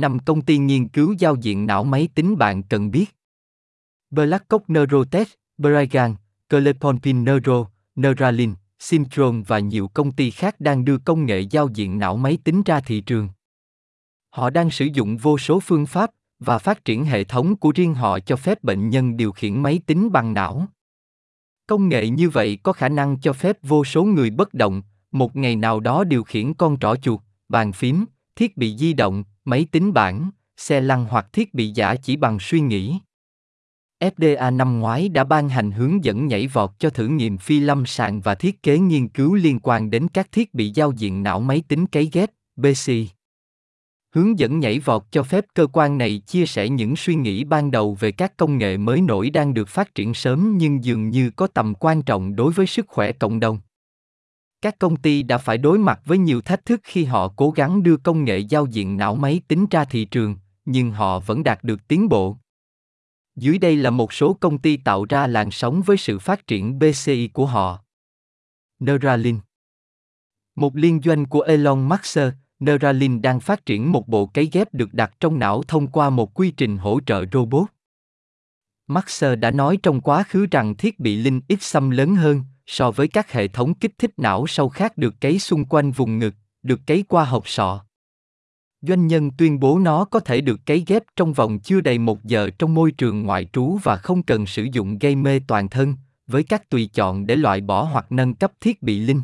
năm công ty nghiên cứu giao diện não máy tính bạn cần biết. Blackcock Neurotech, Bragan, Cleponpin Neuro, Neuralink, Syntron và nhiều công ty khác đang đưa công nghệ giao diện não máy tính ra thị trường. Họ đang sử dụng vô số phương pháp và phát triển hệ thống của riêng họ cho phép bệnh nhân điều khiển máy tính bằng não. Công nghệ như vậy có khả năng cho phép vô số người bất động, một ngày nào đó điều khiển con trỏ chuột, bàn phím, thiết bị di động, máy tính bảng, xe lăn hoặc thiết bị giả chỉ bằng suy nghĩ. FDA năm ngoái đã ban hành hướng dẫn nhảy vọt cho thử nghiệm phi lâm sàng và thiết kế nghiên cứu liên quan đến các thiết bị giao diện não máy tính cấy ghép, BC. Hướng dẫn nhảy vọt cho phép cơ quan này chia sẻ những suy nghĩ ban đầu về các công nghệ mới nổi đang được phát triển sớm nhưng dường như có tầm quan trọng đối với sức khỏe cộng đồng. Các công ty đã phải đối mặt với nhiều thách thức khi họ cố gắng đưa công nghệ giao diện não máy tính ra thị trường, nhưng họ vẫn đạt được tiến bộ. Dưới đây là một số công ty tạo ra làn sóng với sự phát triển BCI của họ. Neuralink Một liên doanh của Elon Musk, Neuralink đang phát triển một bộ cấy ghép được đặt trong não thông qua một quy trình hỗ trợ robot. Musk đã nói trong quá khứ rằng thiết bị Linh ít xâm lớn hơn so với các hệ thống kích thích não sâu khác được cấy xung quanh vùng ngực, được cấy qua hộp sọ. Doanh nhân tuyên bố nó có thể được cấy ghép trong vòng chưa đầy một giờ trong môi trường ngoại trú và không cần sử dụng gây mê toàn thân, với các tùy chọn để loại bỏ hoặc nâng cấp thiết bị linh.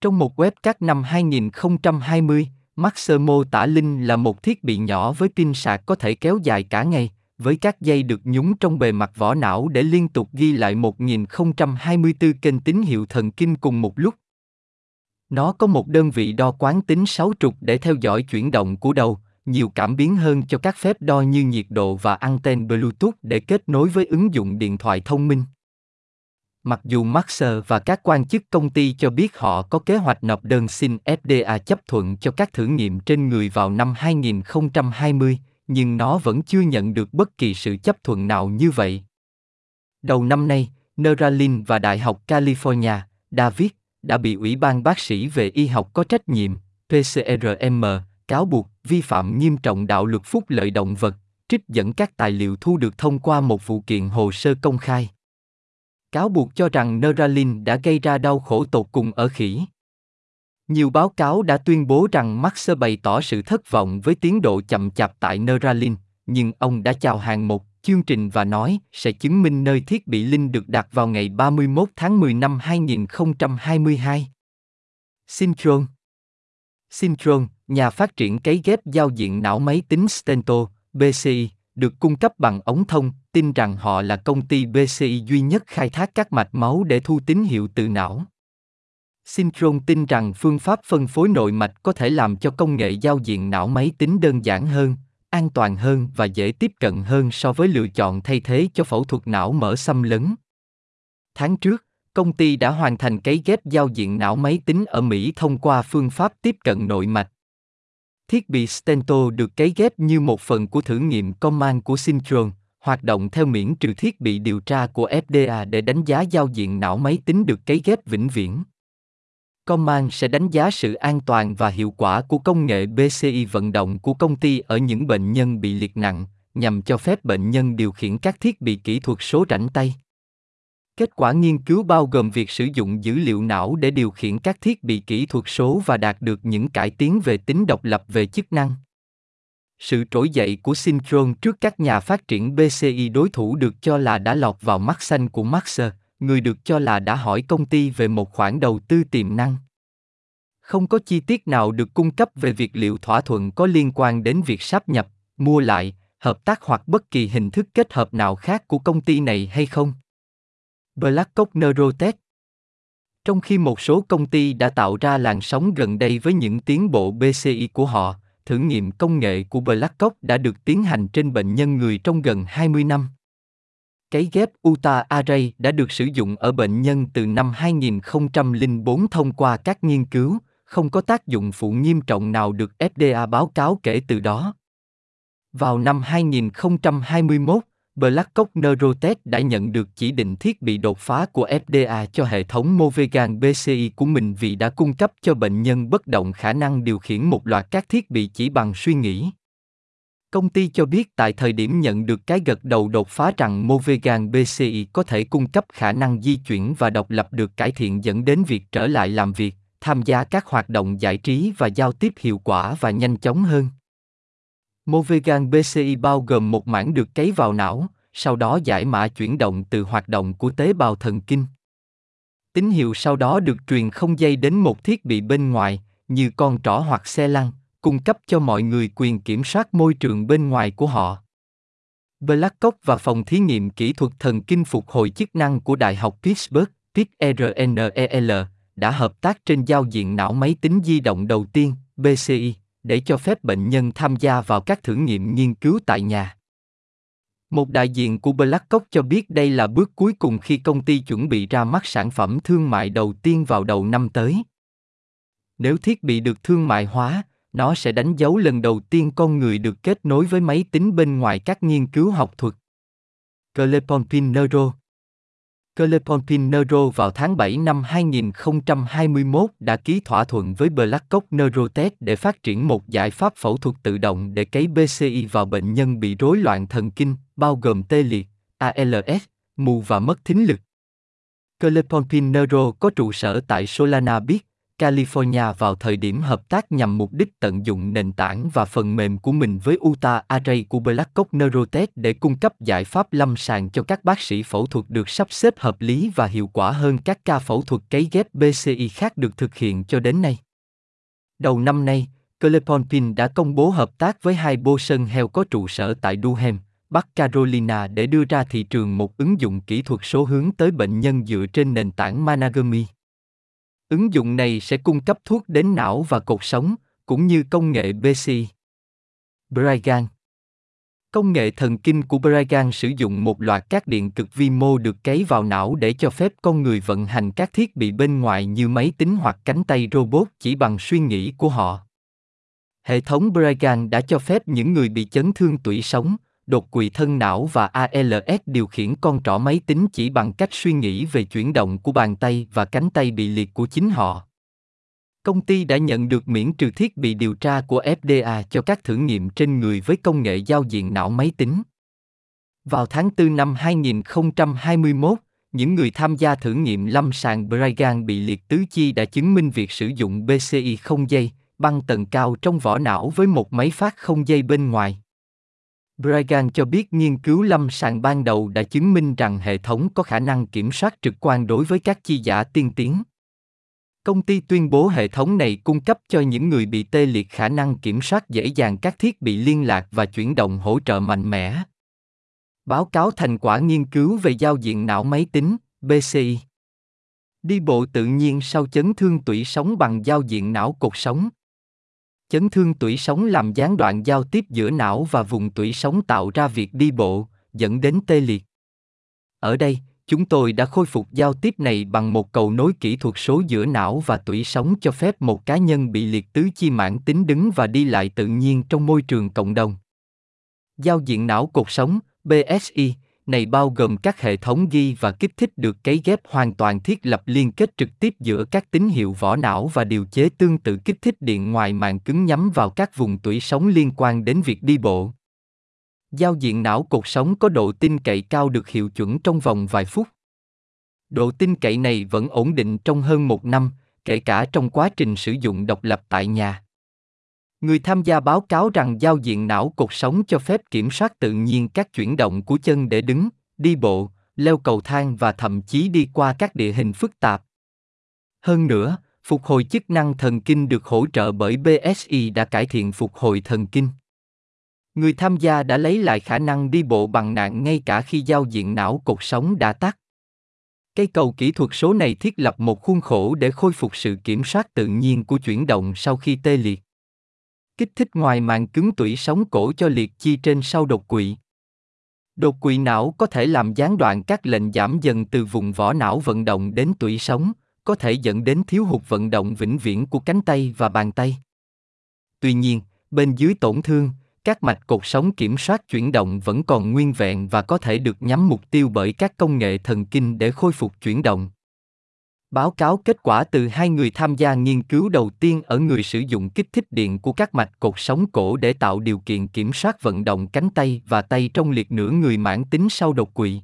Trong một web các năm 2020, Max mô tả Linh là một thiết bị nhỏ với pin sạc có thể kéo dài cả ngày, với các dây được nhúng trong bề mặt vỏ não để liên tục ghi lại 1024 kênh tín hiệu thần kinh cùng một lúc. Nó có một đơn vị đo quán tính sáu trục để theo dõi chuyển động của đầu, nhiều cảm biến hơn cho các phép đo như nhiệt độ và anten Bluetooth để kết nối với ứng dụng điện thoại thông minh. Mặc dù Maxer và các quan chức công ty cho biết họ có kế hoạch nộp đơn xin FDA chấp thuận cho các thử nghiệm trên người vào năm 2020, nhưng nó vẫn chưa nhận được bất kỳ sự chấp thuận nào như vậy. Đầu năm nay, Neuralink và Đại học California, David, đã bị Ủy ban bác sĩ về y học có trách nhiệm, PCRM, cáo buộc vi phạm nghiêm trọng đạo luật phúc lợi động vật, trích dẫn các tài liệu thu được thông qua một vụ kiện hồ sơ công khai. Cáo buộc cho rằng Neuralink đã gây ra đau khổ tột cùng ở khỉ. Nhiều báo cáo đã tuyên bố rằng Max bày tỏ sự thất vọng với tiến độ chậm chạp tại Neuralink, nhưng ông đã chào hàng một chương trình và nói sẽ chứng minh nơi thiết bị Linh được đặt vào ngày 31 tháng 10 năm 2022. Synchron Synchron, nhà phát triển cấy ghép giao diện não máy tính Stento, BCI, được cung cấp bằng ống thông, tin rằng họ là công ty BCI duy nhất khai thác các mạch máu để thu tín hiệu từ não. Synchron tin rằng phương pháp phân phối nội mạch có thể làm cho công nghệ giao diện não máy tính đơn giản hơn, an toàn hơn và dễ tiếp cận hơn so với lựa chọn thay thế cho phẫu thuật não mở xâm lấn. Tháng trước, công ty đã hoàn thành cấy ghép giao diện não máy tính ở Mỹ thông qua phương pháp tiếp cận nội mạch. Thiết bị Stento được cấy ghép như một phần của thử nghiệm Command của Syntron, hoạt động theo miễn trừ thiết bị điều tra của FDA để đánh giá giao diện não máy tính được cấy ghép vĩnh viễn. Command sẽ đánh giá sự an toàn và hiệu quả của công nghệ BCI vận động của công ty ở những bệnh nhân bị liệt nặng, nhằm cho phép bệnh nhân điều khiển các thiết bị kỹ thuật số rảnh tay. Kết quả nghiên cứu bao gồm việc sử dụng dữ liệu não để điều khiển các thiết bị kỹ thuật số và đạt được những cải tiến về tính độc lập về chức năng. Sự trỗi dậy của Syntron trước các nhà phát triển BCI đối thủ được cho là đã lọt vào mắt xanh của Maxer, người được cho là đã hỏi công ty về một khoản đầu tư tiềm năng. Không có chi tiết nào được cung cấp về việc liệu thỏa thuận có liên quan đến việc sáp nhập, mua lại, hợp tác hoặc bất kỳ hình thức kết hợp nào khác của công ty này hay không. Blackcock Neurotech Trong khi một số công ty đã tạo ra làn sóng gần đây với những tiến bộ BCI của họ, thử nghiệm công nghệ của Blackcock đã được tiến hành trên bệnh nhân người trong gần 20 năm. Cấy ghép Uta Array đã được sử dụng ở bệnh nhân từ năm 2004 thông qua các nghiên cứu, không có tác dụng phụ nghiêm trọng nào được FDA báo cáo kể từ đó. Vào năm 2021, Blackcock Neurotech đã nhận được chỉ định thiết bị đột phá của FDA cho hệ thống Movegan BCI của mình vì đã cung cấp cho bệnh nhân bất động khả năng điều khiển một loạt các thiết bị chỉ bằng suy nghĩ. Công ty cho biết tại thời điểm nhận được cái gật đầu đột phá rằng Movegan BCI có thể cung cấp khả năng di chuyển và độc lập được cải thiện dẫn đến việc trở lại làm việc, tham gia các hoạt động giải trí và giao tiếp hiệu quả và nhanh chóng hơn. Movegan BCI bao gồm một mảng được cấy vào não, sau đó giải mã chuyển động từ hoạt động của tế bào thần kinh. Tín hiệu sau đó được truyền không dây đến một thiết bị bên ngoài, như con trỏ hoặc xe lăn, cung cấp cho mọi người quyền kiểm soát môi trường bên ngoài của họ. Blackcock và phòng thí nghiệm kỹ thuật thần kinh phục hồi chức năng của Đại học Pittsburgh, PITRNEL, đã hợp tác trên giao diện não máy tính di động đầu tiên, BCI, để cho phép bệnh nhân tham gia vào các thử nghiệm nghiên cứu tại nhà. Một đại diện của Blackcock cho biết đây là bước cuối cùng khi công ty chuẩn bị ra mắt sản phẩm thương mại đầu tiên vào đầu năm tới. Nếu thiết bị được thương mại hóa, nó sẽ đánh dấu lần đầu tiên con người được kết nối với máy tính bên ngoài các nghiên cứu học thuật. Clepompin Neuro Clepompin Neuro vào tháng 7 năm 2021 đã ký thỏa thuận với Blackcock Neurotech để phát triển một giải pháp phẫu thuật tự động để cấy BCI vào bệnh nhân bị rối loạn thần kinh, bao gồm tê liệt, ALS, mù và mất thính lực. Clepompin Neuro có trụ sở tại Solana Beach, California vào thời điểm hợp tác nhằm mục đích tận dụng nền tảng và phần mềm của mình với Utah Array của Blackcock Neurotech để cung cấp giải pháp lâm sàng cho các bác sĩ phẫu thuật được sắp xếp hợp lý và hiệu quả hơn các ca phẫu thuật cấy ghép BCI khác được thực hiện cho đến nay. Đầu năm nay, Clepon đã công bố hợp tác với hai bô sân heo có trụ sở tại Durham, Bắc Carolina để đưa ra thị trường một ứng dụng kỹ thuật số hướng tới bệnh nhân dựa trên nền tảng Managemi. Ứng dụng này sẽ cung cấp thuốc đến não và cột sống, cũng như công nghệ BC. Bragan Công nghệ thần kinh của Bragan sử dụng một loạt các điện cực vi mô được cấy vào não để cho phép con người vận hành các thiết bị bên ngoài như máy tính hoặc cánh tay robot chỉ bằng suy nghĩ của họ. Hệ thống Bragan đã cho phép những người bị chấn thương tủy sống, đột quỵ thân não và ALS điều khiển con trỏ máy tính chỉ bằng cách suy nghĩ về chuyển động của bàn tay và cánh tay bị liệt của chính họ. Công ty đã nhận được miễn trừ thiết bị điều tra của FDA cho các thử nghiệm trên người với công nghệ giao diện não máy tính. Vào tháng 4 năm 2021, những người tham gia thử nghiệm lâm sàng Bragan bị liệt tứ chi đã chứng minh việc sử dụng BCI không dây, băng tầng cao trong vỏ não với một máy phát không dây bên ngoài. Bregan cho biết nghiên cứu lâm sàng ban đầu đã chứng minh rằng hệ thống có khả năng kiểm soát trực quan đối với các chi giả tiên tiến. Công ty tuyên bố hệ thống này cung cấp cho những người bị tê liệt khả năng kiểm soát dễ dàng các thiết bị liên lạc và chuyển động hỗ trợ mạnh mẽ. Báo cáo thành quả nghiên cứu về giao diện não máy tính, BCI. Đi bộ tự nhiên sau chấn thương tủy sống bằng giao diện não cột sống. Chấn thương tủy sống làm gián đoạn giao tiếp giữa não và vùng tủy sống tạo ra việc đi bộ, dẫn đến tê liệt. Ở đây, chúng tôi đã khôi phục giao tiếp này bằng một cầu nối kỹ thuật số giữa não và tủy sống cho phép một cá nhân bị liệt tứ chi mãn tính đứng và đi lại tự nhiên trong môi trường cộng đồng. Giao diện não cột sống, BSI, này bao gồm các hệ thống ghi và kích thích được cấy ghép hoàn toàn thiết lập liên kết trực tiếp giữa các tín hiệu vỏ não và điều chế tương tự kích thích điện ngoài màng cứng nhắm vào các vùng tủy sống liên quan đến việc đi bộ. Giao diện não cột sống có độ tin cậy cao được hiệu chuẩn trong vòng vài phút. Độ tin cậy này vẫn ổn định trong hơn một năm, kể cả trong quá trình sử dụng độc lập tại nhà. Người tham gia báo cáo rằng giao diện não cột sống cho phép kiểm soát tự nhiên các chuyển động của chân để đứng, đi bộ, leo cầu thang và thậm chí đi qua các địa hình phức tạp. Hơn nữa, phục hồi chức năng thần kinh được hỗ trợ bởi BSI đã cải thiện phục hồi thần kinh. Người tham gia đã lấy lại khả năng đi bộ bằng nạn ngay cả khi giao diện não cột sống đã tắt. Cây cầu kỹ thuật số này thiết lập một khuôn khổ để khôi phục sự kiểm soát tự nhiên của chuyển động sau khi tê liệt kích thích ngoài màng cứng tủy sống cổ cho liệt chi trên sau đột quỵ. Đột quỵ não có thể làm gián đoạn các lệnh giảm dần từ vùng vỏ não vận động đến tủy sống, có thể dẫn đến thiếu hụt vận động vĩnh viễn của cánh tay và bàn tay. Tuy nhiên, bên dưới tổn thương, các mạch cột sống kiểm soát chuyển động vẫn còn nguyên vẹn và có thể được nhắm mục tiêu bởi các công nghệ thần kinh để khôi phục chuyển động. Báo cáo kết quả từ hai người tham gia nghiên cứu đầu tiên ở người sử dụng kích thích điện của các mạch cột sống cổ để tạo điều kiện kiểm soát vận động cánh tay và tay trong liệt nửa người mãn tính sau đột quỵ.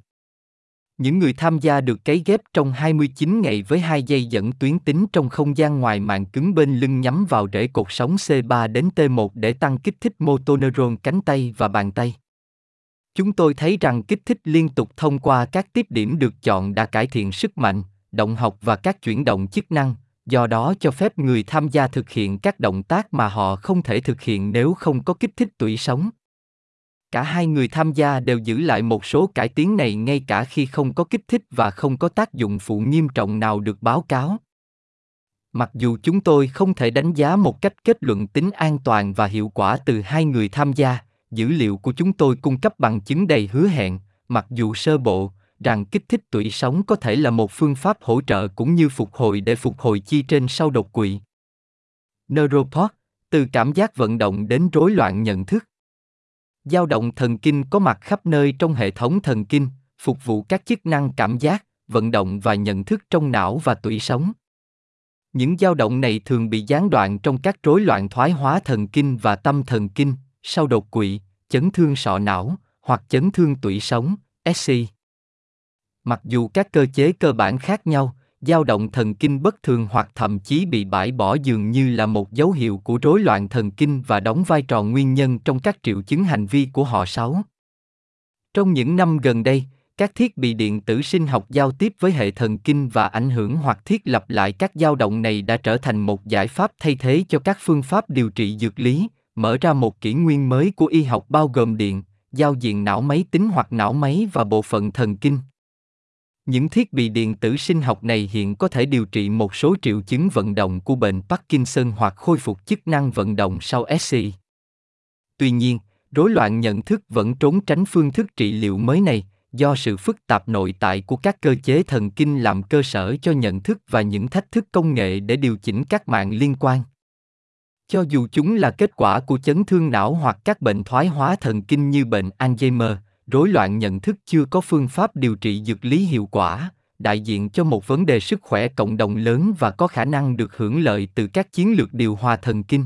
Những người tham gia được cấy ghép trong 29 ngày với hai dây dẫn tuyến tính trong không gian ngoài màng cứng bên lưng nhắm vào rễ cột sống C3 đến T1 để tăng kích thích motoneuron cánh tay và bàn tay. Chúng tôi thấy rằng kích thích liên tục thông qua các tiếp điểm được chọn đã cải thiện sức mạnh, động học và các chuyển động chức năng, do đó cho phép người tham gia thực hiện các động tác mà họ không thể thực hiện nếu không có kích thích tủy sống. Cả hai người tham gia đều giữ lại một số cải tiến này ngay cả khi không có kích thích và không có tác dụng phụ nghiêm trọng nào được báo cáo. Mặc dù chúng tôi không thể đánh giá một cách kết luận tính an toàn và hiệu quả từ hai người tham gia, dữ liệu của chúng tôi cung cấp bằng chứng đầy hứa hẹn, mặc dù sơ bộ, rằng kích thích tủy sống có thể là một phương pháp hỗ trợ cũng như phục hồi để phục hồi chi trên sau đột quỵ. Neuropod, từ cảm giác vận động đến rối loạn nhận thức. Dao động thần kinh có mặt khắp nơi trong hệ thống thần kinh, phục vụ các chức năng cảm giác, vận động và nhận thức trong não và tủy sống. Những dao động này thường bị gián đoạn trong các rối loạn thoái hóa thần kinh và tâm thần kinh, sau đột quỵ, chấn thương sọ não hoặc chấn thương tủy sống, SC. Mặc dù các cơ chế cơ bản khác nhau, dao động thần kinh bất thường hoặc thậm chí bị bãi bỏ dường như là một dấu hiệu của rối loạn thần kinh và đóng vai trò nguyên nhân trong các triệu chứng hành vi của họ sáu. Trong những năm gần đây, các thiết bị điện tử sinh học giao tiếp với hệ thần kinh và ảnh hưởng hoặc thiết lập lại các dao động này đã trở thành một giải pháp thay thế cho các phương pháp điều trị dược lý, mở ra một kỷ nguyên mới của y học bao gồm điện, giao diện não máy tính hoặc não máy và bộ phận thần kinh. Những thiết bị điện tử sinh học này hiện có thể điều trị một số triệu chứng vận động của bệnh Parkinson hoặc khôi phục chức năng vận động sau SCI. Tuy nhiên, rối loạn nhận thức vẫn trốn tránh phương thức trị liệu mới này do sự phức tạp nội tại của các cơ chế thần kinh làm cơ sở cho nhận thức và những thách thức công nghệ để điều chỉnh các mạng liên quan. Cho dù chúng là kết quả của chấn thương não hoặc các bệnh thoái hóa thần kinh như bệnh Alzheimer, rối loạn nhận thức chưa có phương pháp điều trị dược lý hiệu quả, đại diện cho một vấn đề sức khỏe cộng đồng lớn và có khả năng được hưởng lợi từ các chiến lược điều hòa thần kinh.